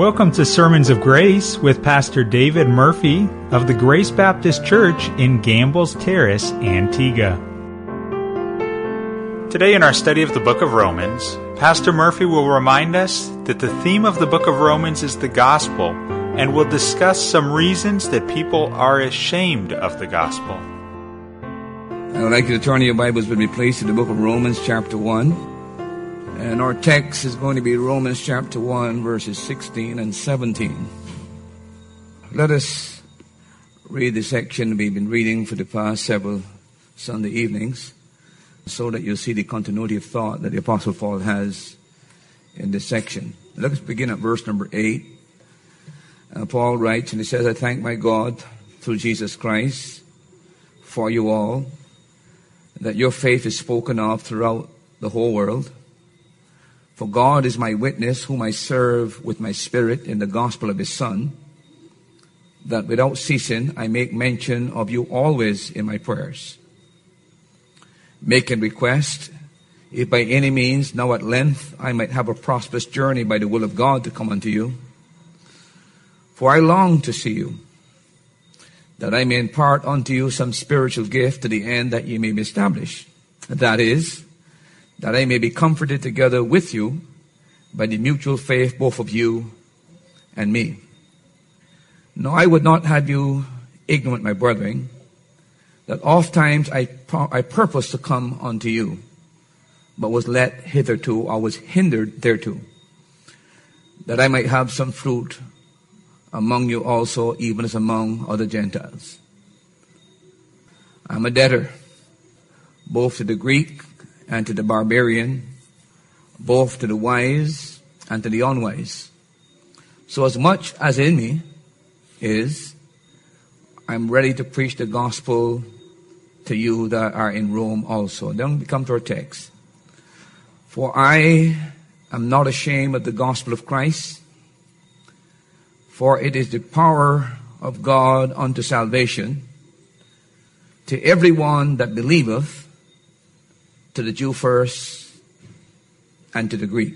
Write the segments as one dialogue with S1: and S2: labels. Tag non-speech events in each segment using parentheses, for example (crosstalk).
S1: Welcome to Sermons of Grace with Pastor David Murphy of the Grace Baptist Church in Gambles Terrace, Antigua. Today, in our study of the book of Romans, Pastor Murphy will remind us that the theme of the book of Romans is the gospel and will discuss some reasons that people are ashamed of the gospel.
S2: I would like you to turn your Bibles with me, please, to the book of Romans, chapter 1. And our text is going to be Romans chapter 1, verses 16 and 17. Let us read the section we've been reading for the past several Sunday evenings so that you'll see the continuity of thought that the Apostle Paul has in this section. Let us begin at verse number 8. Uh, Paul writes, and he says, I thank my God through Jesus Christ for you all, that your faith is spoken of throughout the whole world. For God is my witness, whom I serve with my spirit in the gospel of his Son, that without ceasing I make mention of you always in my prayers, making request, if by any means now at length I might have a prosperous journey by the will of God to come unto you. For I long to see you, that I may impart unto you some spiritual gift to the end that ye may be established. That is, that I may be comforted together with you by the mutual faith both of you and me. Now I would not have you ignorant, my brethren, that oft times I, I purpose to come unto you, but was let hitherto, or was hindered thereto, that I might have some fruit among you also, even as among other Gentiles. I'm a debtor, both to the Greek and to the barbarian, both to the wise and to the unwise. So as much as in me is, I'm ready to preach the gospel to you that are in Rome also. Then we come to our text. For I am not ashamed of the gospel of Christ, for it is the power of God unto salvation to everyone that believeth, to the Jew first, and to the Greek.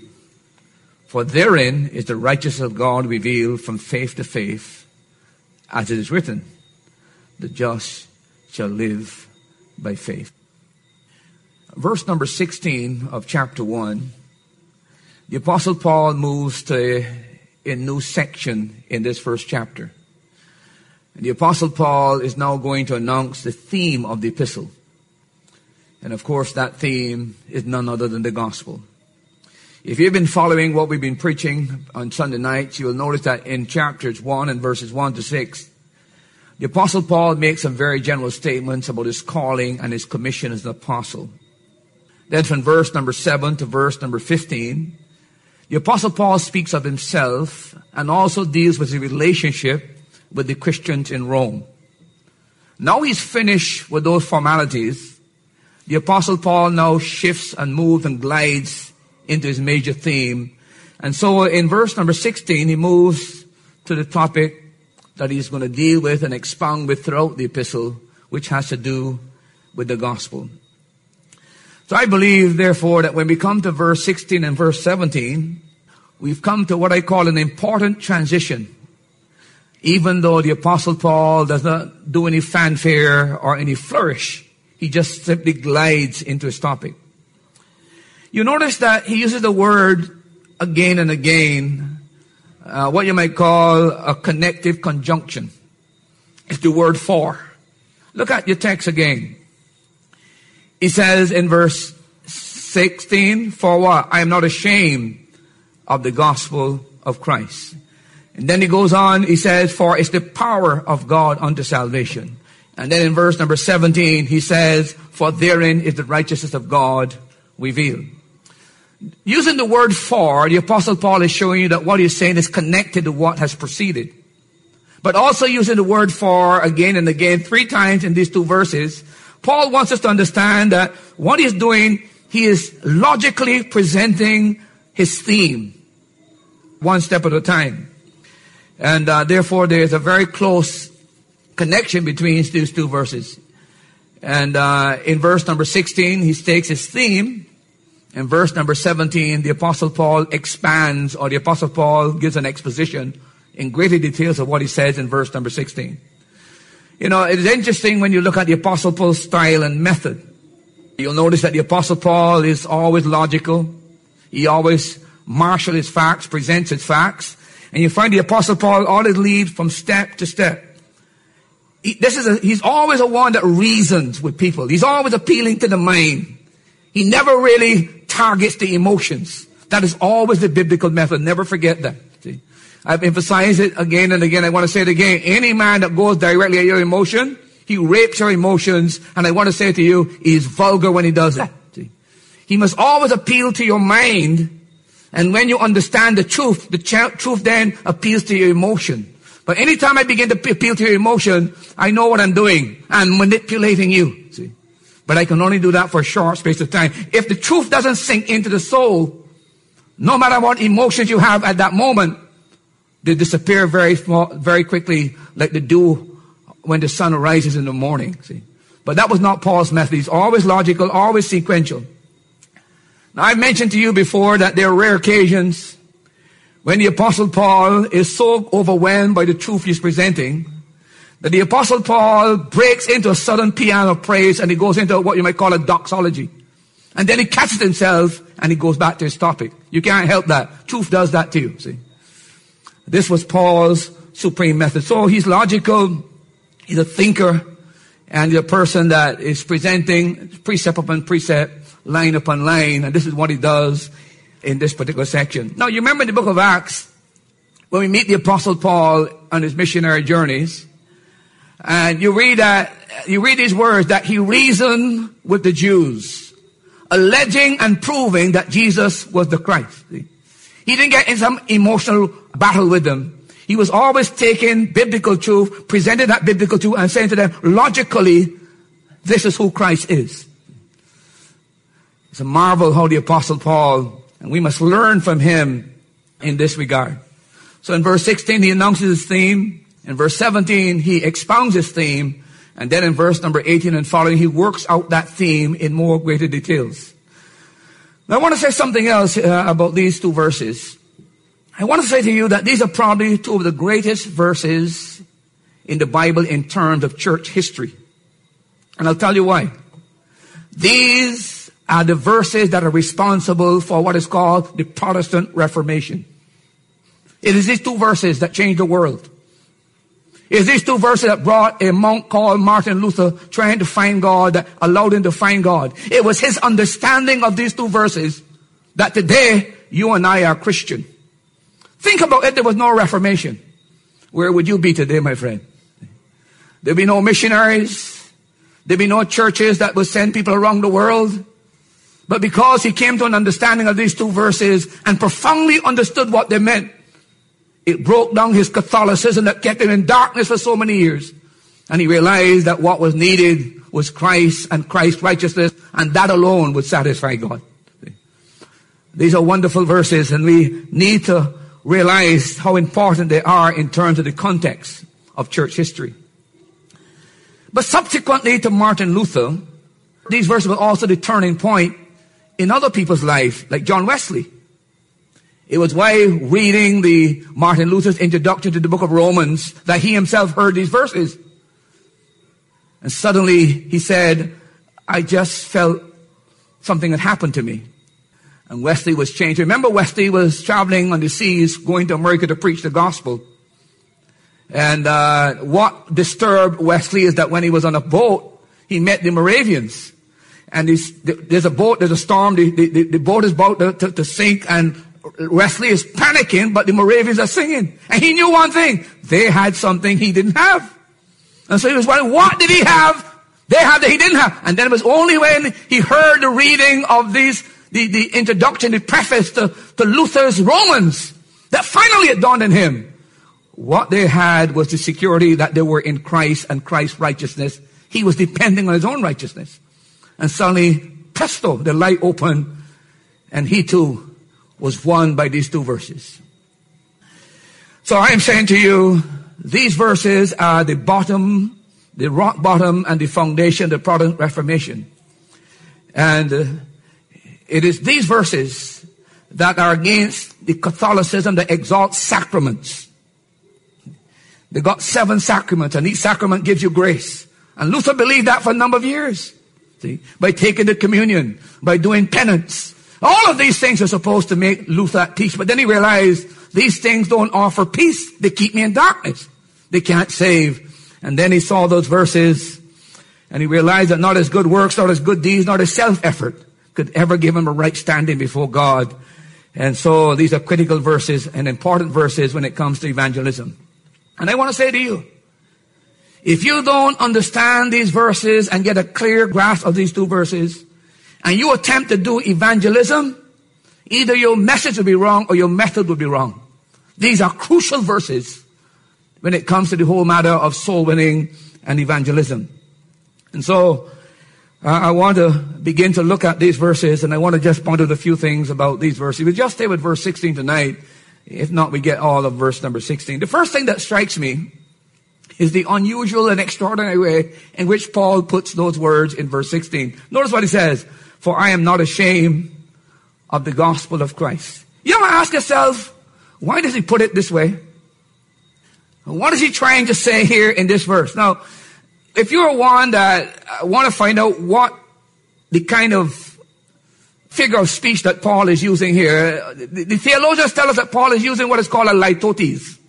S2: For therein is the righteousness of God revealed from faith to faith, as it is written, the just shall live by faith. Verse number 16 of chapter 1, the Apostle Paul moves to a new section in this first chapter. And the Apostle Paul is now going to announce the theme of the epistle. And of course, that theme is none other than the gospel. If you've been following what we've been preaching on Sunday nights, you'll notice that in chapters 1 and verses 1 to 6, the apostle Paul makes some very general statements about his calling and his commission as an apostle. Then from verse number 7 to verse number 15, the apostle Paul speaks of himself and also deals with his relationship with the Christians in Rome. Now he's finished with those formalities the apostle Paul now shifts and moves and glides into his major theme. And so in verse number 16, he moves to the topic that he's going to deal with and expound with throughout the epistle, which has to do with the gospel. So I believe, therefore, that when we come to verse 16 and verse 17, we've come to what I call an important transition. Even though the apostle Paul does not do any fanfare or any flourish, he just simply glides into his topic. You notice that he uses the word again and again, uh, what you might call a connective conjunction. It's the word for. Look at your text again. He says in verse 16, for what? I am not ashamed of the gospel of Christ. And then he goes on, he says, for it's the power of God unto salvation. And then in verse number 17, he says, For therein is the righteousness of God revealed. Using the word for, the apostle Paul is showing you that what he's saying is connected to what has preceded. But also using the word for again and again, three times in these two verses, Paul wants us to understand that what he's doing, he is logically presenting his theme, one step at a time. And uh, therefore, there is a very close connection between these two verses. And uh, in verse number 16, he takes his theme In verse number 17, the apostle Paul expands or the apostle Paul gives an exposition in greater details of what he says in verse number 16. You know, it is interesting when you look at the apostle Paul's style and method. You'll notice that the apostle Paul is always logical. He always marshals his facts, presents his facts. And you find the apostle Paul always leads from step to step. This is a, he's always a one that reasons with people. He's always appealing to the mind. He never really targets the emotions. That is always the biblical method. Never forget that. See? I've emphasized it again and again. I want to say it again. Any man that goes directly at your emotion, he rapes your emotions. And I want to say to you, he's vulgar when he does that. See? He must always appeal to your mind. And when you understand the truth, the ch- truth then appeals to your emotion. But anytime I begin to appeal to your emotion, I know what I'm doing. I'm manipulating you. See? But I can only do that for a short space of time. If the truth doesn't sink into the soul, no matter what emotions you have at that moment, they disappear very very quickly, like the dew when the sun rises in the morning. See, but that was not Paul's method. He's always logical, always sequential. Now, I've mentioned to you before that there are rare occasions when the apostle Paul is so overwhelmed by the truth he's presenting that the apostle Paul breaks into a sudden piano praise and he goes into what you might call a doxology. And then he catches himself and he goes back to his topic. You can't help that. Truth does that to you, see. This was Paul's supreme method. So he's logical, he's a thinker, and he's a person that is presenting precept upon precept, line upon line, and this is what he does in this particular section. Now you remember in the book of Acts, when we meet the apostle Paul on his missionary journeys, and you read that, you read these words that he reasoned with the Jews, alleging and proving that Jesus was the Christ. He didn't get in some emotional battle with them. He was always taking biblical truth, presenting that biblical truth and saying to them, logically, this is who Christ is. It's a marvel how the apostle Paul, and we must learn from him in this regard. So in verse 16, he announces his theme. In verse 17, he expounds his theme. And then in verse number 18 and following, he works out that theme in more greater details. Now I want to say something else uh, about these two verses. I want to say to you that these are probably two of the greatest verses in the Bible in terms of church history. And I'll tell you why. These are the verses that are responsible for what is called the Protestant Reformation. It is these two verses that changed the world It is these two verses that brought a monk called Martin Luther trying to find God, that allowed him to find God. It was his understanding of these two verses that today you and I are Christian. Think about it, there was no Reformation. Where would you be today, my friend? There'd be no missionaries. There'd be no churches that would send people around the world. But because he came to an understanding of these two verses and profoundly understood what they meant, it broke down his Catholicism that kept him in darkness for so many years. And he realized that what was needed was Christ and Christ's righteousness, and that alone would satisfy God. These are wonderful verses, and we need to realize how important they are in terms of the context of church history. But subsequently to Martin Luther, these verses were also the turning point in other people's life, like John Wesley. It was while reading the Martin Luther's introduction to the book of Romans that he himself heard these verses. And suddenly he said, I just felt something had happened to me. And Wesley was changed. Remember Wesley was traveling on the seas going to America to preach the gospel. And uh, what disturbed Wesley is that when he was on a boat, he met the Moravians. And there's a boat, there's a storm, the, the, the boat is about to, to, to sink, and Wesley is panicking, but the Moravians are singing. And he knew one thing. They had something he didn't have. And so he was wondering, what did he have? They had that he didn't have. And then it was only when he heard the reading of these, the, the introduction, the preface to, to Luther's Romans, that finally it dawned on him. What they had was the security that they were in Christ and Christ's righteousness. He was depending on his own righteousness. And suddenly, presto, the light opened, and he too was won by these two verses. So I am saying to you, these verses are the bottom, the rock bottom and the foundation of the Protestant Reformation. And uh, it is these verses that are against the Catholicism that exalts sacraments. They got seven sacraments and each sacrament gives you grace. And Luther believed that for a number of years. See, by taking the communion, by doing penance. All of these things are supposed to make Luther teach, but then he realized these things don't offer peace. They keep me in darkness. They can't save. And then he saw those verses and he realized that not his good works, not his good deeds, not his self-effort could ever give him a right standing before God. And so these are critical verses and important verses when it comes to evangelism. And I want to say to you, if you don't understand these verses and get a clear grasp of these two verses, and you attempt to do evangelism, either your message will be wrong or your method will be wrong. These are crucial verses when it comes to the whole matter of soul winning and evangelism. And so, uh, I want to begin to look at these verses and I want to just point out a few things about these verses. We just stay with verse 16 tonight. If not, we get all of verse number 16. The first thing that strikes me is the unusual and extraordinary way in which Paul puts those words in verse 16. Notice what he says, for I am not ashamed of the gospel of Christ. You ever ask yourself, why does he put it this way? What is he trying to say here in this verse? Now, if you're one that uh, want to find out what the kind of figure of speech that Paul is using here, uh, the, the theologians tell us that Paul is using what is called a litotes.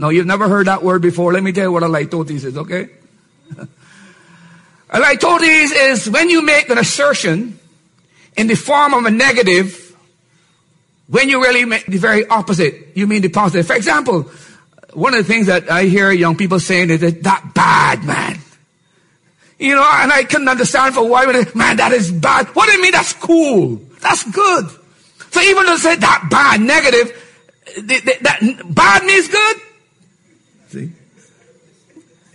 S2: Now, you've never heard that word before. Let me tell you what a litotes is, okay? (laughs) a litotes is when you make an assertion in the form of a negative when you really make the very opposite. You mean the positive. For example, one of the things that I hear young people saying is that, that bad, man. You know, and I couldn't understand for why, man, that is bad. What do you mean that's cool? That's good. So even though they say that bad, negative, that bad means good. See?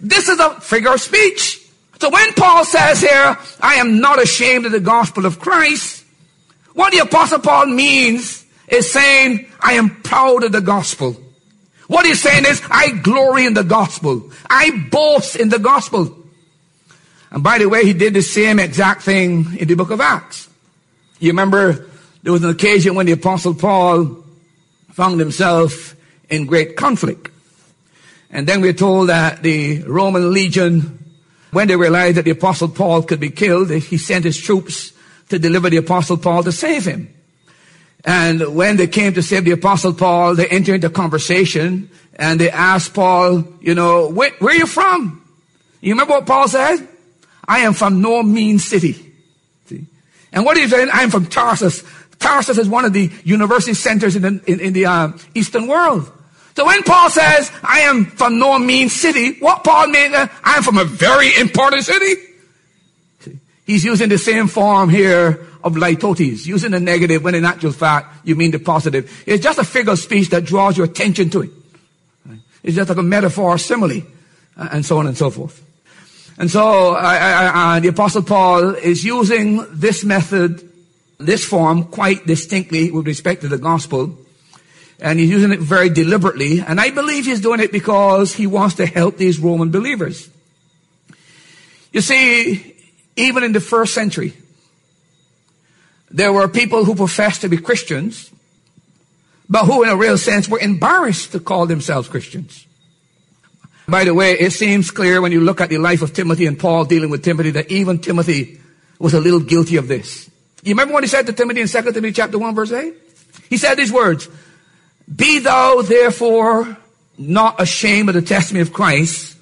S2: This is a figure of speech. So when Paul says here, I am not ashamed of the gospel of Christ, what the apostle Paul means is saying, I am proud of the gospel. What he's saying is, I glory in the gospel. I boast in the gospel. And by the way, he did the same exact thing in the book of Acts. You remember there was an occasion when the apostle Paul found himself in great conflict. And then we're told that the Roman legion, when they realized that the apostle Paul could be killed, he sent his troops to deliver the apostle Paul to save him. And when they came to save the apostle Paul, they entered into conversation and they asked Paul, you know, where, where are you from? You remember what Paul said? I am from no mean city. See? And what he's saying, I am from Tarsus. Tarsus is one of the university centers in the, in, in the uh, Eastern world. So when Paul says, I am from no mean city, what Paul means, uh, I am from a very important city. He's using the same form here of litotes, using the negative when in actual fact you mean the positive. It's just a figure of speech that draws your attention to it. It's just like a metaphor, simile, uh, and so on and so forth. And so I, I, I, the Apostle Paul is using this method, this form, quite distinctly with respect to the gospel. And he's using it very deliberately. And I believe he's doing it because he wants to help these Roman believers. You see, even in the first century, there were people who professed to be Christians, but who in a real sense were embarrassed to call themselves Christians. By the way, it seems clear when you look at the life of Timothy and Paul dealing with Timothy that even Timothy was a little guilty of this. You remember what he said to Timothy in 2 Timothy chapter 1 verse 8? He said these words, Be thou therefore not ashamed of the testimony of Christ,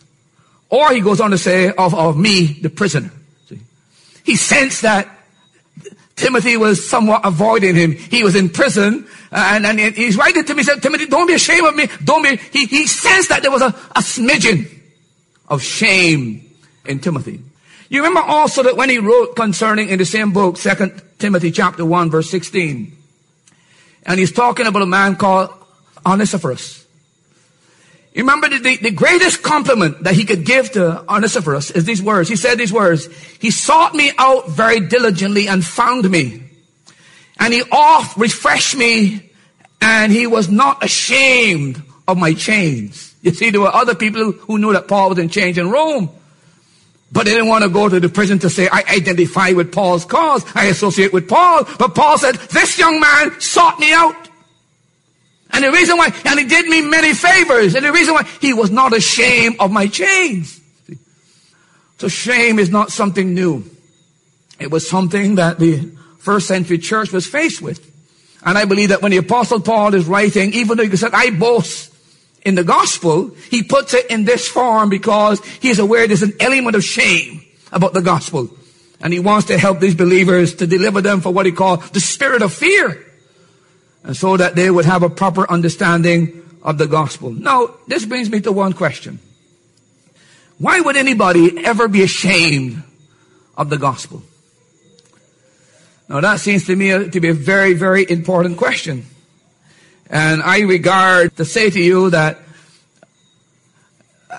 S2: or he goes on to say, of, of me, the prisoner. See? He sensed that Timothy was somewhat avoiding him. He was in prison, and, and he's writing to me, said, Timothy, don't be ashamed of me. Don't be, he, he sensed that there was a, a smidgen of shame in Timothy. You remember also that when he wrote concerning in the same book, Second Timothy chapter 1 verse 16, and he's talking about a man called Onesiphorus. Remember the, the, the, greatest compliment that he could give to Onesiphorus is these words. He said these words. He sought me out very diligently and found me. And he oft refreshed me and he was not ashamed of my chains. You see, there were other people who knew that Paul was in chains in Rome. But they didn't want to go to the prison to say, I identify with Paul's cause. I associate with Paul. But Paul said, this young man sought me out. And the reason why, and he did me many favors. And the reason why, he was not ashamed of my chains. So shame is not something new. It was something that the first century church was faced with. And I believe that when the apostle Paul is writing, even though he said, I boast in the gospel, he puts it in this form because he is aware there's an element of shame about the gospel. And he wants to help these believers to deliver them for what he called the spirit of fear. And so that they would have a proper understanding of the gospel. Now, this brings me to one question. Why would anybody ever be ashamed of the gospel? Now that seems to me to be a very, very important question. And I regard to say to you that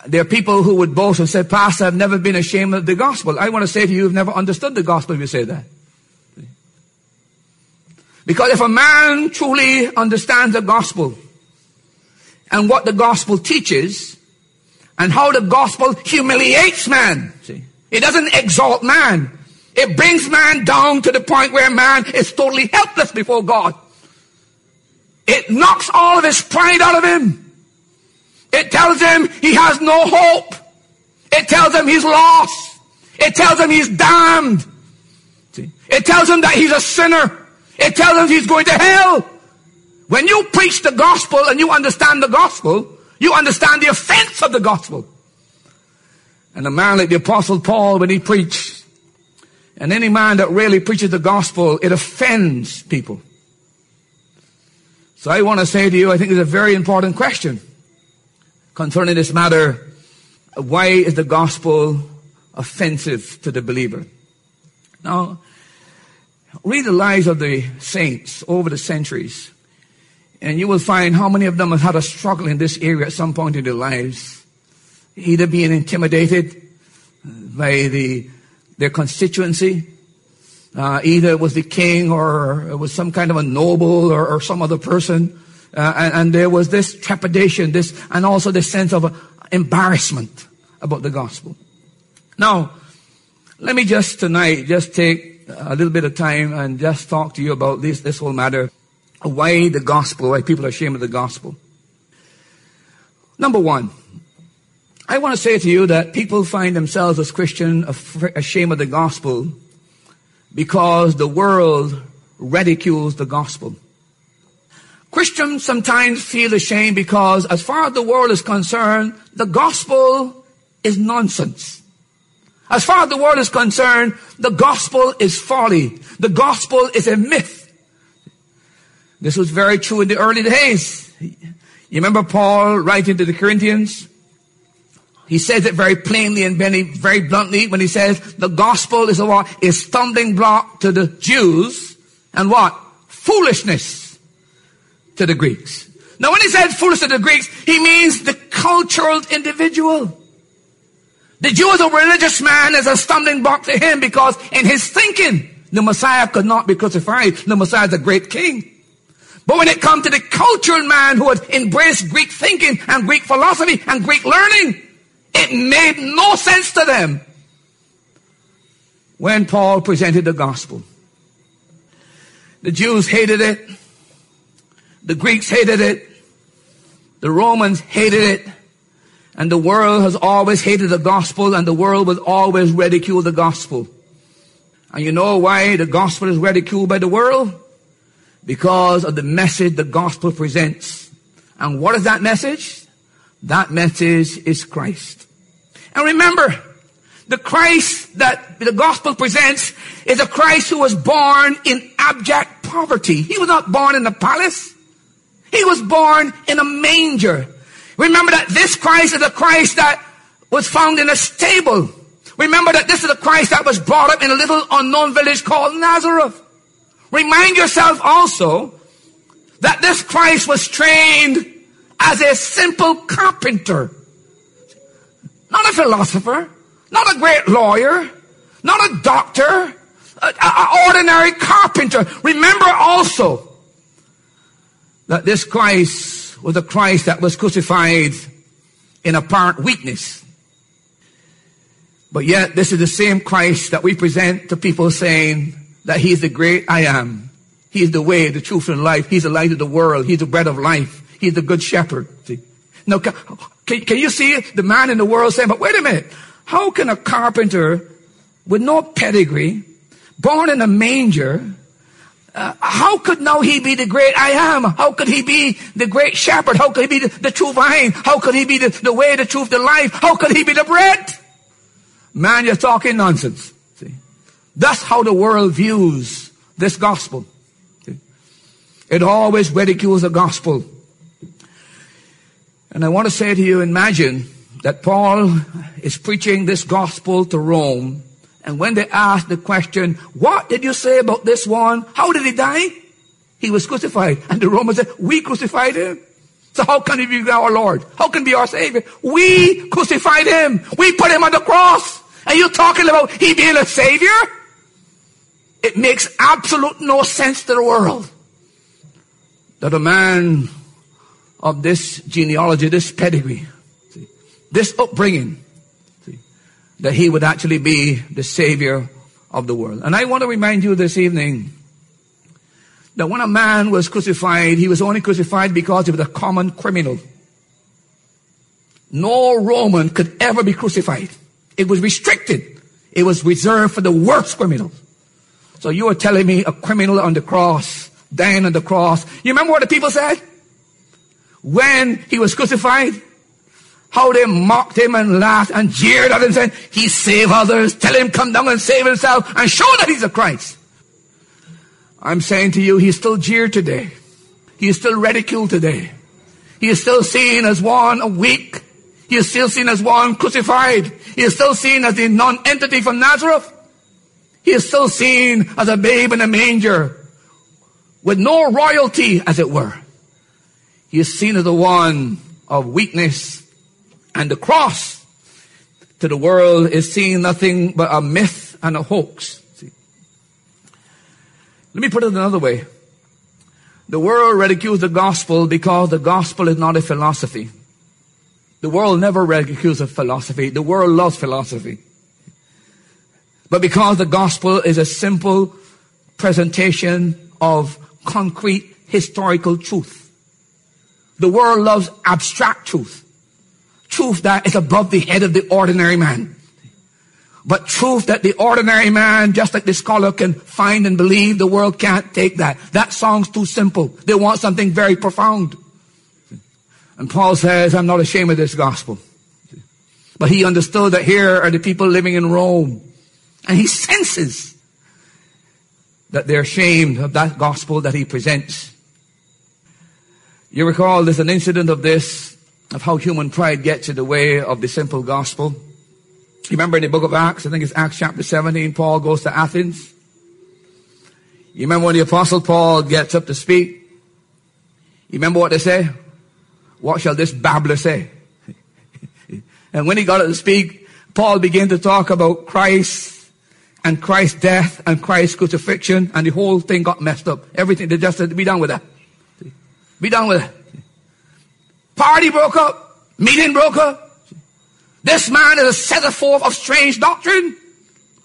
S2: there are people who would boast and say, Pastor, I've never been ashamed of the gospel. I want to say to you, you've never understood the gospel if you say that. Because if a man truly understands the gospel and what the gospel teaches and how the gospel humiliates man, see, it doesn't exalt man. It brings man down to the point where man is totally helpless before God. It knocks all of his pride out of him. It tells him he has no hope. It tells him he's lost. It tells him he's damned. It tells him that he's a sinner. It tells him he's going to hell. When you preach the gospel and you understand the gospel, you understand the offense of the gospel. And a man like the apostle Paul, when he preached, and any man that really preaches the gospel, it offends people. So I want to say to you, I think it's a very important question concerning this matter. Why is the gospel offensive to the believer? Now, read the lives of the saints over the centuries, and you will find how many of them have had a struggle in this area at some point in their lives. Either being intimidated by the, their constituency, uh, either it was the king or it was some kind of a noble or, or some other person. Uh, and, and, there was this trepidation, this, and also this sense of embarrassment about the gospel. Now, let me just tonight just take a little bit of time and just talk to you about this, this whole matter. Why the gospel, why people are ashamed of the gospel. Number one, I want to say to you that people find themselves as Christian ashamed of the gospel because the world ridicules the gospel. Christians sometimes feel ashamed because as far as the world is concerned, the gospel is nonsense. As far as the world is concerned, the gospel is folly. The gospel is a myth. This was very true in the early days. You remember Paul writing to the Corinthians? He says it very plainly and very, very bluntly when he says the gospel is a what? Is stumbling block to the Jews and what? Foolishness to the Greeks. Now when he said foolish to the Greeks, he means the cultural individual. The Jew is a religious man is a stumbling block to him because in his thinking, the Messiah could not be crucified. The Messiah is a great king. But when it comes to the cultural man who had embraced Greek thinking and Greek philosophy and Greek learning, it made no sense to them when Paul presented the gospel. The Jews hated it. The Greeks hated it. The Romans hated it. And the world has always hated the gospel and the world will always ridicule the gospel. And you know why the gospel is ridiculed by the world? Because of the message the gospel presents. And what is that message? That message is Christ. And remember, the Christ that the gospel presents is a Christ who was born in abject poverty. He was not born in a palace. He was born in a manger. Remember that this Christ is a Christ that was found in a stable. Remember that this is a Christ that was brought up in a little unknown village called Nazareth. Remind yourself also that this Christ was trained as a simple carpenter. Not a philosopher, not a great lawyer, not a doctor, an ordinary carpenter. Remember also that this Christ was a Christ that was crucified in apparent weakness. But yet, this is the same Christ that we present to people saying that He is the great I am. He is the way, the truth, and life. He's the light of the world. He's the bread of life. He's the good shepherd. See? Now, can, can you see the man in the world saying, but wait a minute. How can a carpenter with no pedigree, born in a manger, uh, how could now he be the great I am? How could he be the great shepherd? How could he be the, the true vine? How could he be the, the way, the truth, the life? How could he be the bread? Man, you're talking nonsense. See? That's how the world views this gospel. See? It always ridicules the gospel. And I want to say to you, imagine that Paul is preaching this gospel to Rome and when they asked the question, what did you say about this one? How did he die? He was crucified. And the Romans said, we crucified him. So how can he be our Lord? How can he be our Savior? We crucified him. We put him on the cross. And you're talking about he being a Savior? It makes absolute no sense to the world. That a man of this genealogy, this pedigree, this upbringing, that he would actually be the savior of the world. And I want to remind you this evening that when a man was crucified, he was only crucified because he was a common criminal. No Roman could ever be crucified. It was restricted. It was reserved for the worst criminals. So you are telling me a criminal on the cross, dying on the cross. You remember what the people said? When he was crucified? how they mocked him and laughed and jeered at him saying, he saved others, tell him come down and save himself and show that he's a Christ. I'm saying to you, he's still jeered today. He is still ridiculed today. He is still seen as one weak. He is still seen as one crucified. He is still seen as the non-entity from Nazareth. He is still seen as a babe in a manger with no royalty, as it were. Is seen as the one of weakness and the cross to the world is seen nothing but a myth and a hoax. See? Let me put it another way. The world ridicules the gospel because the gospel is not a philosophy. The world never ridicules a philosophy. The world loves philosophy. But because the gospel is a simple presentation of concrete historical truth. The world loves abstract truth truth that is above the head of the ordinary man. But truth that the ordinary man, just like the scholar can find and believe, the world can't take that. That song's too simple. They want something very profound. And Paul says, I'm not ashamed of this gospel. But he understood that here are the people living in Rome. And he senses that they're ashamed of that gospel that he presents. You recall there's an incident of this of how human pride gets in the way of the simple gospel. You remember in the book of Acts, I think it's Acts chapter 17, Paul goes to Athens. You remember when the apostle Paul gets up to speak? You remember what they say? What shall this babbler say? (laughs) and when he got up to speak, Paul began to talk about Christ and Christ's death and Christ's crucifixion and the whole thing got messed up. Everything, they just said, be done with that. Be done with it. Party broke up. Meeting broke up. This man is a setter forth of strange doctrine.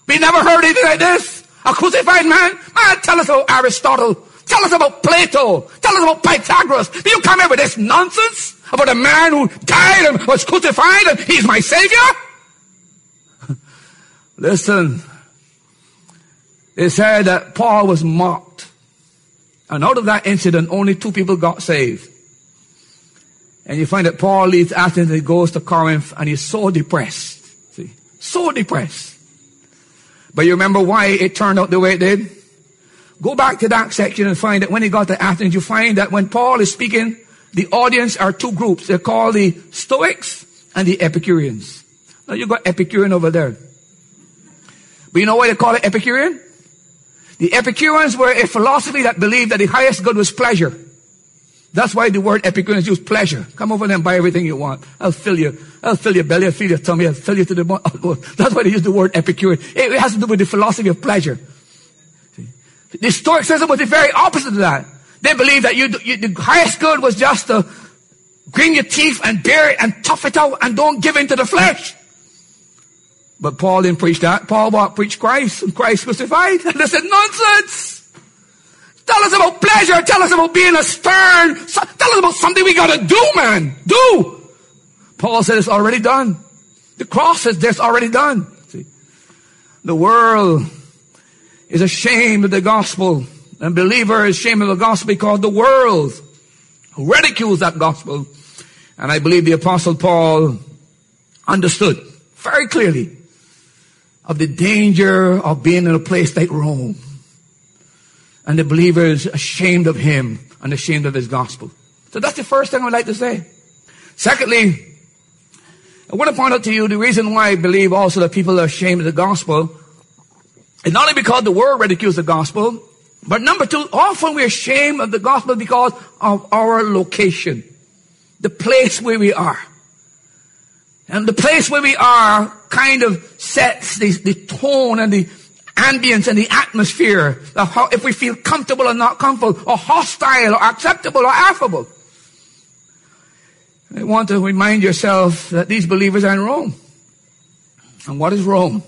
S2: We never heard anything like this. A crucified man. Man, tell us about Aristotle. Tell us about Plato. Tell us about Pythagoras. Do you come here with this nonsense about a man who died and was crucified and he's my savior? (laughs) Listen. It said that Paul was mocked. And out of that incident, only two people got saved. And you find that Paul leaves Athens and he goes to Corinth and he's so depressed. See? So depressed. But you remember why it turned out the way it did? Go back to that section and find that when he got to Athens, you find that when Paul is speaking, the audience are two groups. They're called the Stoics and the Epicureans. Now you got Epicurean over there. But you know why they call it Epicurean? The Epicureans were a philosophy that believed that the highest good was pleasure. That's why the word Epicurean is used pleasure. Come over there and buy everything you want. I'll fill you. I'll fill your belly. I'll fill your tummy. I'll fill you to the bone. (laughs) Oh, That's why they use the word Epicurean. It has to do with the philosophy of pleasure. The Stoicism was the very opposite of that. They believed that you, you, the highest good was just to grin your teeth and bear it and tough it out and don't give in to the flesh. But Paul didn't preach that. Paul? Preached Christ and Christ crucified. And they said, nonsense. Tell us about pleasure. Tell us about being a stern. Tell us about something we gotta do, man. Do. Paul said it's already done. The cross is this already done. See? The world is ashamed of the gospel. And believer is ashamed of the gospel because the world ridicules that gospel. And I believe the apostle Paul understood very clearly of the danger of being in a place like Rome. And the believer is ashamed of him and ashamed of his gospel. So that's the first thing I would like to say. Secondly, I want to point out to you the reason why I believe also that people are ashamed of the gospel is not only because the world ridicules the gospel, but number two, often we're ashamed of the gospel because of our location. The place where we are. And the place where we are kind of sets the, the tone and the ambience and the atmosphere of how, if we feel comfortable or not comfortable, or hostile or acceptable or affable. I want to remind yourself that these believers are in Rome. And what is Rome?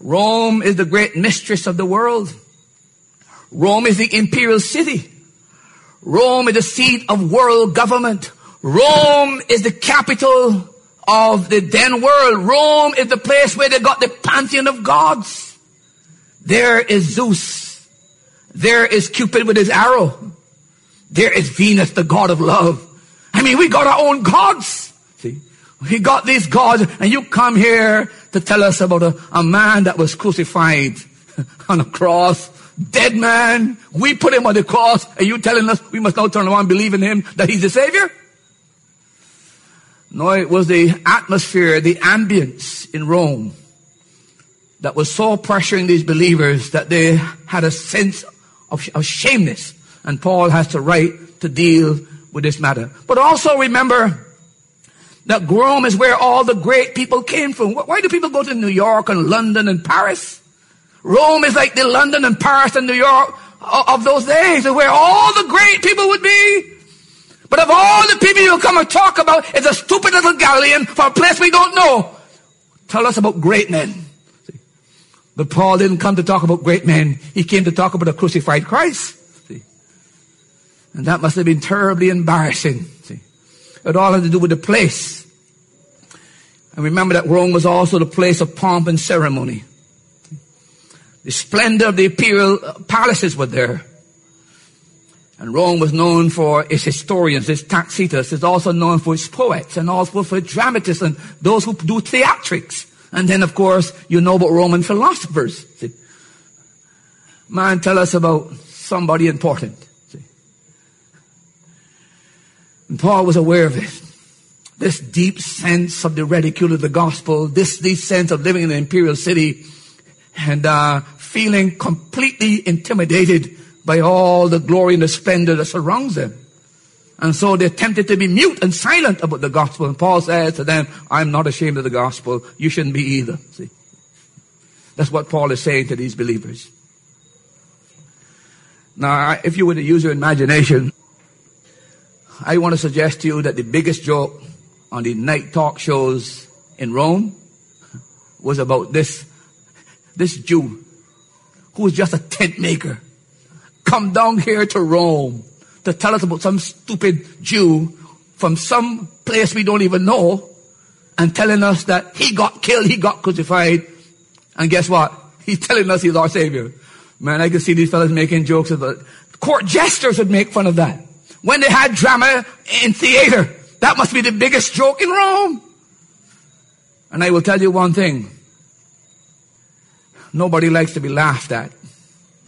S2: Rome is the great mistress of the world. Rome is the imperial city. Rome is the seat of world government. Rome is the capital of the then world. Rome is the place where they got the pantheon of gods. There is Zeus. There is Cupid with his arrow. There is Venus, the god of love. I mean, we got our own gods. See, we got these gods and you come here to tell us about a, a man that was crucified (laughs) on a cross. Dead man. We put him on the cross and you telling us we must now turn around and believe in him that he's the savior? No, it was the atmosphere, the ambience in Rome that was so pressuring these believers that they had a sense of, of shameness. And Paul has to write to deal with this matter. But also remember that Rome is where all the great people came from. Why do people go to New York and London and Paris? Rome is like the London and Paris and New York of those days, where all the great people would be. But of all the people you come and talk about, it's a stupid little Galilean from a place we don't know. Tell us about great men. See? But Paul didn't come to talk about great men. He came to talk about a crucified Christ. See? And that must have been terribly embarrassing. See? It all had to do with the place. And remember that Rome was also the place of pomp and ceremony. The splendor of the imperial palaces were there. And Rome was known for its historians, its Tacitus. It's also known for its poets and also for dramatists and those who do theatrics. And then, of course, you know about Roman philosophers. See? Man, tell us about somebody important. See? And Paul was aware of it. This deep sense of the ridicule of the gospel, this deep sense of living in an imperial city and uh, feeling completely intimidated by all the glory and the splendor that surrounds them. And so they're tempted to be mute and silent about the gospel. And Paul says to them, I'm not ashamed of the gospel. You shouldn't be either. See? That's what Paul is saying to these believers. Now, if you were to use your imagination, I want to suggest to you that the biggest joke on the night talk shows in Rome was about this, this Jew who was just a tent maker come down here to Rome to tell us about some stupid Jew from some place we don't even know and telling us that he got killed, he got crucified. And guess what? (laughs) He's telling us he's our savior. Man, I can see these fellas making jokes about it. Court jesters would make fun of that. When they had drama in theater, that must be the biggest joke in Rome. And I will tell you one thing. Nobody likes to be laughed at.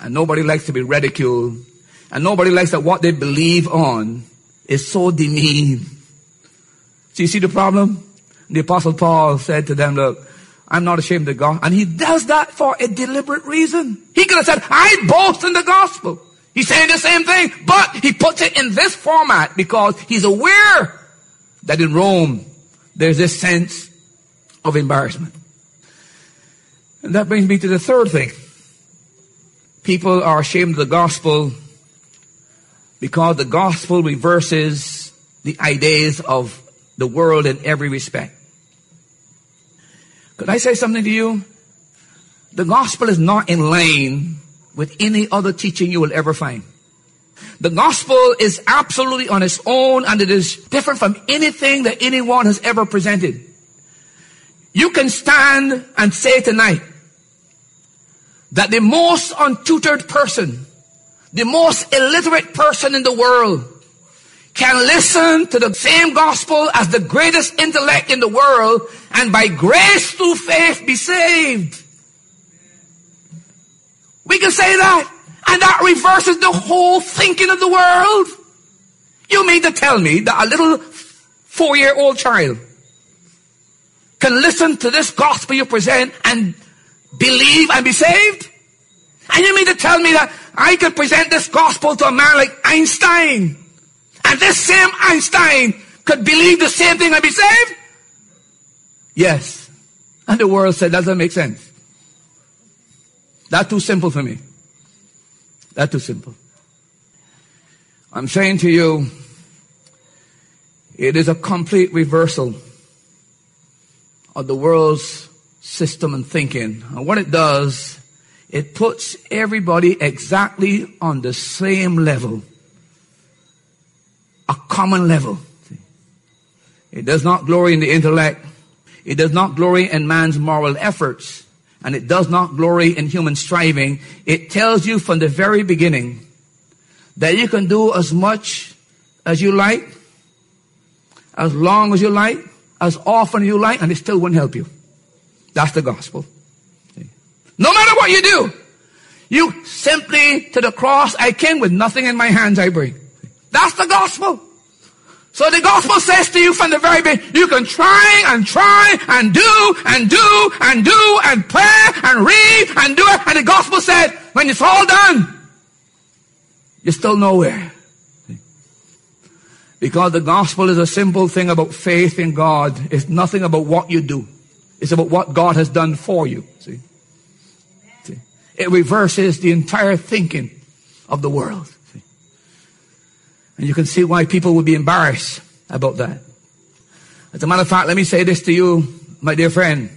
S2: And nobody likes to be ridiculed. And nobody likes that what they believe on is so demeaned. So you see the problem? The apostle Paul said to them, look, I'm not ashamed of God. And he does that for a deliberate reason. He could have said, I boast in the gospel. He's saying the same thing, but he puts it in this format because he's aware that in Rome there's this sense of embarrassment. And that brings me to the third thing. People are ashamed of the gospel because the gospel reverses the ideas of the world in every respect. Could I say something to you? The gospel is not in line with any other teaching you will ever find. The gospel is absolutely on its own and it is different from anything that anyone has ever presented. You can stand and say tonight that the most untutored person, the most illiterate person in the world can listen to the same gospel as the greatest intellect in the world and by grace through faith be saved. We can say that. And that reverses the whole thinking of the world. You mean to tell me that a little four year old child can listen to this gospel you present and believe and be saved? And you mean to tell me that I could present this gospel to a man like Einstein and this same Einstein could believe the same thing and be saved? Yes. And the world said, doesn't make sense. That's too simple for me. That's too simple. I'm saying to you, it is a complete reversal of the world's system and thinking. And what it does, it puts everybody exactly on the same level. A common level. It does not glory in the intellect. It does not glory in man's moral efforts and it does not glory in human striving. It tells you from the very beginning that you can do as much as you like, as long as you like, as often as you like, and it still won't help you. That's the gospel. No matter what you do, you simply to the cross I came with nothing in my hands I bring. That's the gospel. So the gospel says to you from the very beginning, you can try and try and do and do and do and pray and read and do it. And the gospel said, when it's all done, you're still nowhere. Because the gospel is a simple thing about faith in God. It's nothing about what you do. It's about what God has done for you. See? See? It reverses the entire thinking of the world. And you can see why people would be embarrassed about that. As a matter of fact, let me say this to you, my dear friend.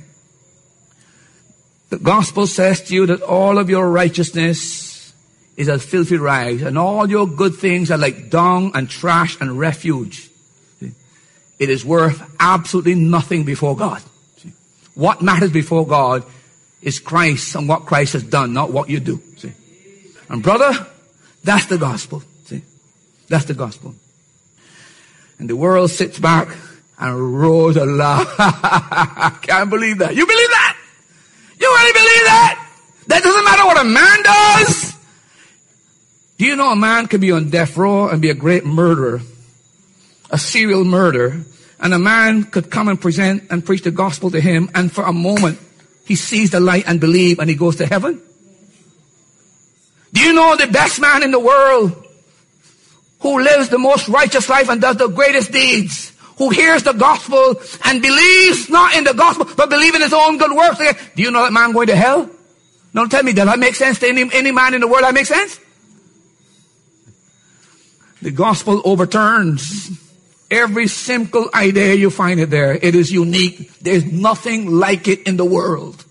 S2: The gospel says to you that all of your righteousness is as filthy rags, and all your good things are like dung and trash and refuge. It is worth absolutely nothing before God. What matters before God is Christ and what Christ has done, not what you do. See? And brother, that's the gospel. See? That's the gospel. And the world sits back and roars aloud. I (laughs) Can't believe that. You believe that? You really believe that? That doesn't matter what a man does. Do you know a man could be on death row and be a great murderer, a serial murderer, and a man could come and present and preach the gospel to him, and for a moment he sees the light and believe, and he goes to heaven? Do you know the best man in the world who lives the most righteous life and does the greatest deeds, who hears the gospel and believes not in the gospel, but believes in his own good works. Do you know that man going to hell? Don't tell me that. That makes sense to any, any man in the world. That makes sense? The gospel overturns every simple idea you find it there. It is unique. There's nothing like it in the world.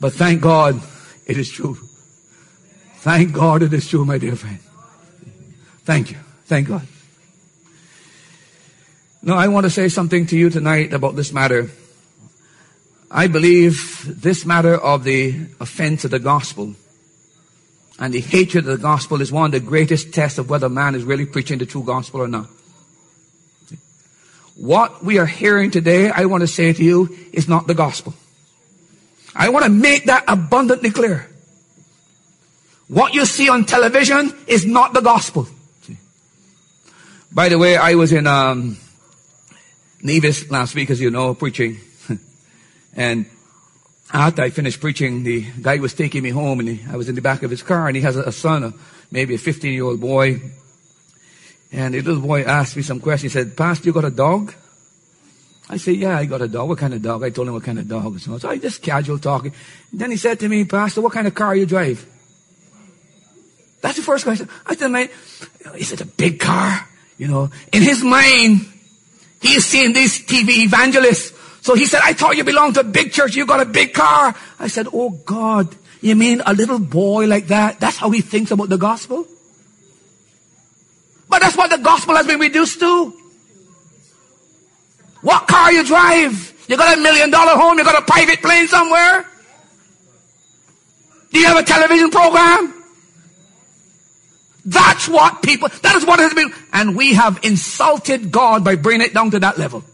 S2: But thank God it is true. Thank God it is true, my dear friend. Thank you. Thank God. Now, I want to say something to you tonight about this matter. I believe this matter of the offense of the gospel and the hatred of the gospel is one of the greatest tests of whether man is really preaching the true gospel or not. What we are hearing today, I want to say to you, is not the gospel. I want to make that abundantly clear. What you see on television is not the gospel. By the way, I was in um, Nevis last week, as you know, preaching. (laughs) and after I finished preaching, the guy was taking me home, and he, I was in the back of his car, and he has a, a son, a, maybe a 15-year-old boy. And the little boy asked me some questions. He said, Pastor, you got a dog? I said, yeah, I got a dog. What kind of dog? I told him what kind of dog. So, so I just casual talking. Then he said to me, Pastor, what kind of car you drive? That's the first question. I said, Man, he said, a big car. You know, in his mind, he is seeing these TV evangelists So he said, I thought you belonged to a big church. You got a big car. I said, Oh God, you mean a little boy like that? That's how he thinks about the gospel? But that's what the gospel has been reduced to. What car you drive? You got a million dollar home? You got a private plane somewhere? Do you have a television program? That's what people, that is what has been, and we have insulted God by bringing it down to that level.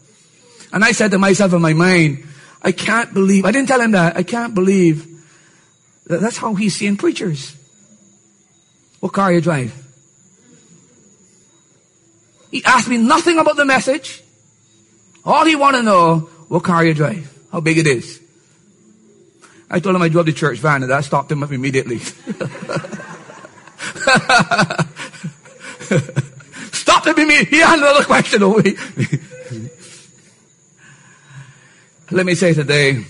S2: And I said to myself in my mind, I can't believe, I didn't tell him that, I can't believe that that's how he's seeing preachers. What car you drive? He asked me nothing about the message. All he want to know, what car you drive, how big it is. I told him I drove the church van and that stopped him up immediately. (laughs) stopped him immediately. He had another question. (laughs) Let me say today,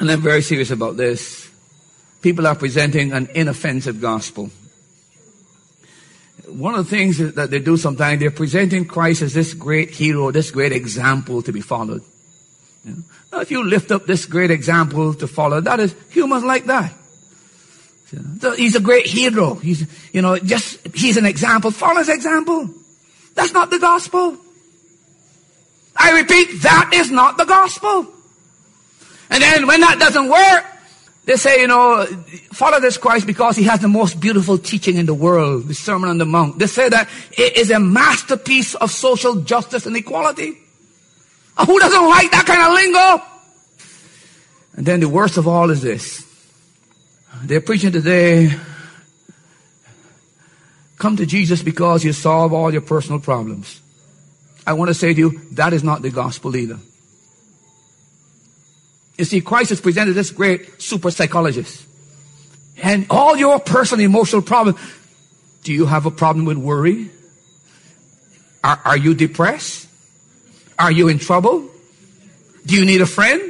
S2: and I'm very serious about this, people are presenting an inoffensive gospel. One of the things that they do sometimes, they're presenting Christ as this great hero, this great example to be followed. Now, if you lift up this great example to follow, that is humans like that. He's a great hero. He's, you know, just, he's an example. Follow his example. That's not the gospel. I repeat, that is not the gospel. And then when that doesn't work, they say, you know, follow this Christ because he has the most beautiful teaching in the world, the Sermon on the Mount. They say that it is a masterpiece of social justice and equality. Who doesn't like that kind of lingo? And then the worst of all is this. They're preaching today, come to Jesus because you solve all your personal problems. I want to say to you, that is not the gospel either. You see, Christ has presented this great super psychologist. And all your personal emotional problems. Do you have a problem with worry? Are, are you depressed? Are you in trouble? Do you need a friend?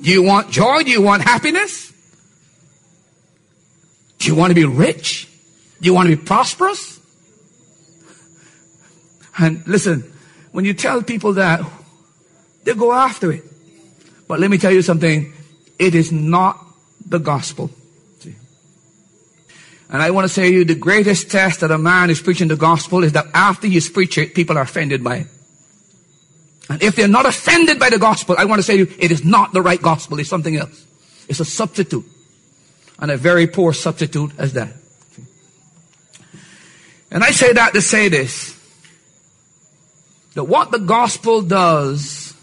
S2: Do you want joy? Do you want happiness? Do you want to be rich? Do you want to be prosperous? And listen, when you tell people that, they go after it. But let me tell you something. It is not the gospel. And I want to say to you, the greatest test that a man is preaching the gospel is that after he's preached it, people are offended by it. And if they're not offended by the gospel, I want to say to you, it is not the right gospel. It's something else. It's a substitute. And a very poor substitute as that. And I say that to say this that what the gospel does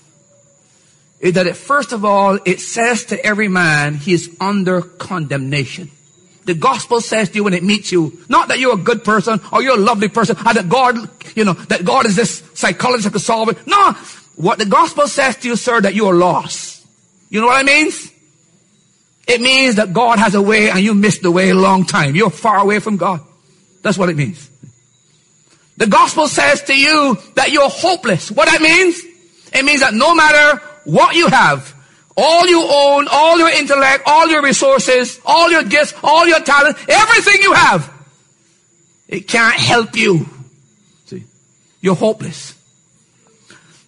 S2: is that it, first of all, it says to every man he is under condemnation. The gospel says to you when it meets you, not that you're a good person or you're a lovely person, or that God, you know, that God is this psychologist that can solve it. No, what the gospel says to you, sir, that you are lost. You know what it means? It means that God has a way and you missed the way a long time. You're far away from God. That's what it means. The gospel says to you that you're hopeless. What that means? It means that no matter what you have, all you own, all your intellect, all your resources, all your gifts, all your talent, everything you have, it can't help you. See, you're hopeless.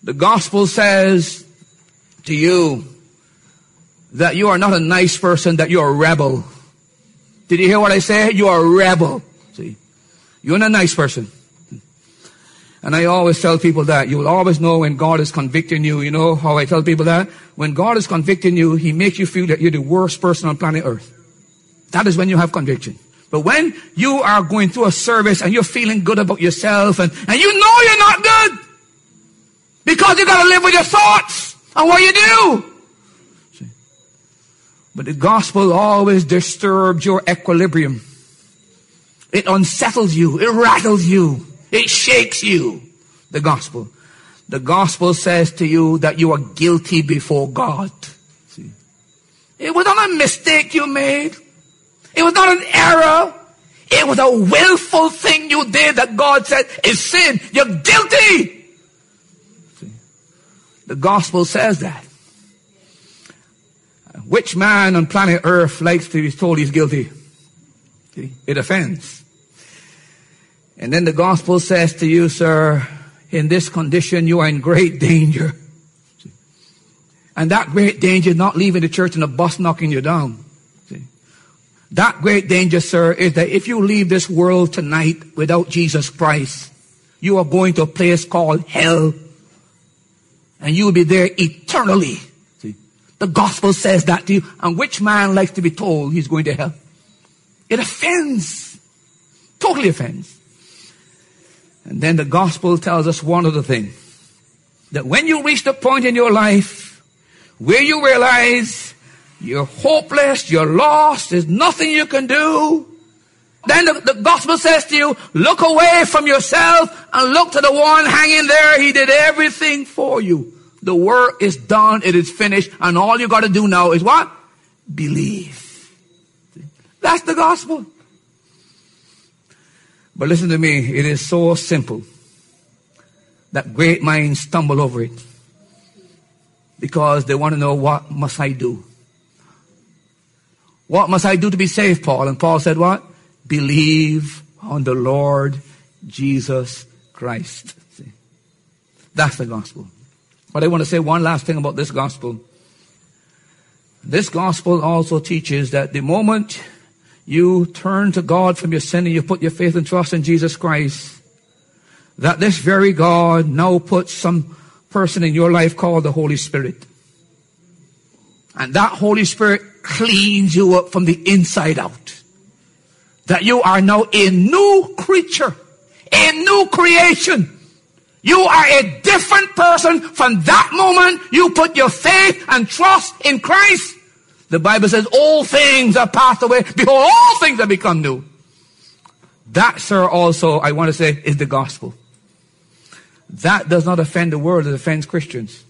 S2: The gospel says to you that you are not a nice person, that you're a rebel. Did you hear what I said? You are a rebel. See, you're not a nice person. And I always tell people that. You will always know when God is convicting you. You know how I tell people that? When God is convicting you, He makes you feel that you're the worst person on planet Earth. That is when you have conviction. But when you are going through a service and you're feeling good about yourself and, and you know you're not good, because you've gotta live with your thoughts and what you do. See? But the gospel always disturbs your equilibrium. It unsettles you. It rattles you. It shakes you. The gospel. The gospel says to you that you are guilty before God. See? It was not a mistake you made. It was not an error. It was a willful thing you did that God said is sin. You're guilty. See? The gospel says that. Which man on planet earth likes to be told he's guilty? See? It offends. And then the gospel says to you, sir, in this condition, you are in great danger. And that great danger is not leaving the church and a bus knocking you down. See? That great danger, sir, is that if you leave this world tonight without Jesus Christ, you are going to a place called hell. And you will be there eternally. See? The gospel says that to you. And which man likes to be told he's going to hell? It offends. Totally offends. And then the gospel tells us one other thing. That when you reach the point in your life where you realize you're hopeless, you're lost, there's nothing you can do. Then the, the, gospel says to you, look away from yourself and look to the one hanging there. He did everything for you. The work is done. It is finished. And all you got to do now is what? Believe. That's the gospel. But listen to me. It is so simple that great minds stumble over it because they want to know what must I do? What must I do to be saved, Paul? And Paul said what? Believe on the Lord Jesus Christ. See? That's the gospel. But I want to say one last thing about this gospel. This gospel also teaches that the moment you turn to God from your sin and you put your faith and trust in Jesus Christ, that this very God now puts some person in your life called the Holy Spirit. And that Holy Spirit cleans you up from the inside out. That you are now a new creature, a new creation. You are a different person from that moment you put your faith and trust in Christ. The Bible says all things are passed away. Behold, all things have become new. That, sir, also, I want to say, is the gospel. That does not offend the world, it offends Christians.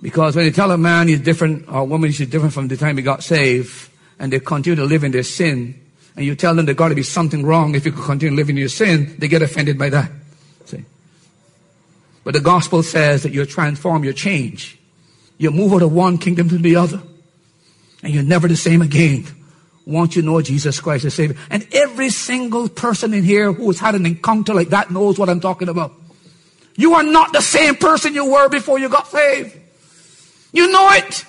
S2: Because when you tell a man he's different, or a woman she's different from the time he got saved, and they continue to live in their sin, and you tell them there's got to be something wrong if you continue living in your sin, they get offended by that. See? But the gospel says that you're transformed, you change. You move out of one kingdom to the other. And you're never the same again once you know Jesus Christ as Savior. And every single person in here who has had an encounter like that knows what I'm talking about. You are not the same person you were before you got saved. You know it.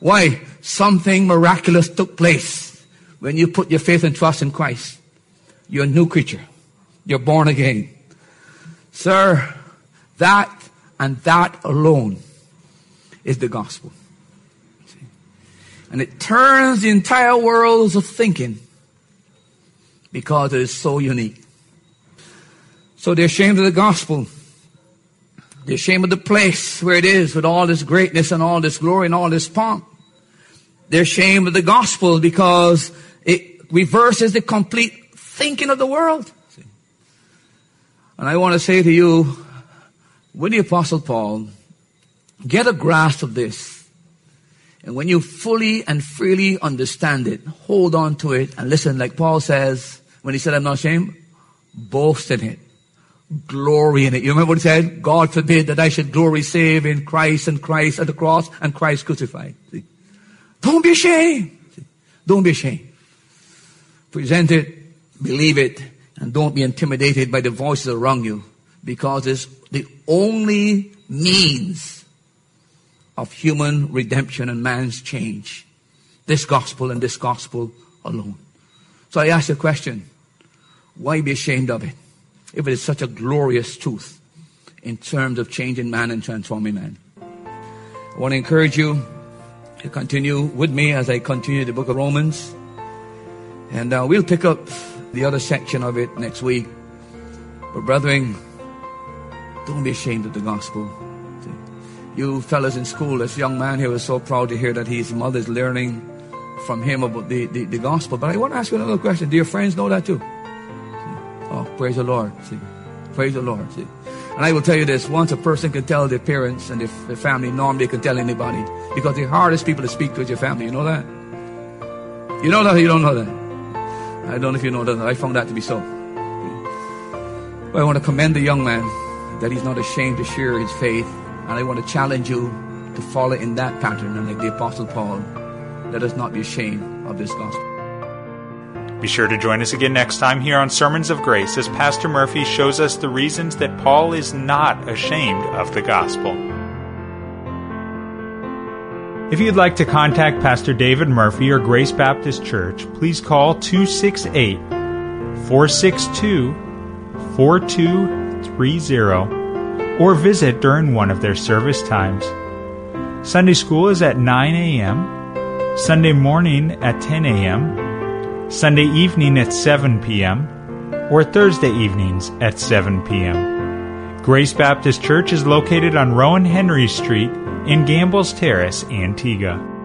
S2: Why? Something miraculous took place when you put your faith and trust in Christ. You're a new creature. You're born again. Sir, that and that alone is the gospel. And it turns the entire world of thinking because it is so unique. So they're ashamed of the gospel. They're ashamed of the place where it is with all this greatness and all this glory and all this pomp. They're ashamed of the gospel because it reverses the complete thinking of the world. And I want to say to you, with the apostle Paul, get a grasp of this. And when you fully and freely understand it, hold on to it and listen, like Paul says when he said, I'm not ashamed, boast in it glory in it. You remember what he said? God forbid that I should glory save in Christ and Christ at the cross and Christ crucified. See? Don't be ashamed. See? Don't be ashamed. Present it, believe it, and don't be intimidated by the voices around you because it's the only means of human redemption and man's change. This gospel and this gospel alone. So I ask a question. Why be ashamed of it? if it is such a glorious truth in terms of changing man and transforming man. I want to encourage you to continue with me as I continue the book of Romans. And uh, we'll pick up the other section of it next week. But, brethren, don't be ashamed of the gospel. You fellas in school, this young man here was so proud to hear that his mother's learning from him about the, the, the gospel. But I want to ask you another question. Do your friends know that too? Oh, praise the Lord. See, praise the Lord. See. And I will tell you this, once a person can tell their parents and their, their family, normally they can tell anybody. Because the hardest people to speak to is your family. You know that? You know that you don't know that? I don't know if you know that. I found that to be so. But I want to commend the young man that he's not ashamed to share his faith. And I want to challenge you to follow in that pattern. And like the Apostle Paul, let us not be ashamed of this gospel.
S1: Be sure to join us again next time here on Sermons of Grace as Pastor Murphy shows us the reasons that Paul is not ashamed of the gospel. If you'd like to contact Pastor David Murphy or Grace Baptist Church, please call 268 462 4230 or visit during one of their service times. Sunday school is at 9 a.m., Sunday morning at 10 a.m., Sunday evening at 7 p.m., or Thursday evenings at 7 p.m. Grace Baptist Church is located on Rowan Henry Street in Gambles Terrace, Antigua.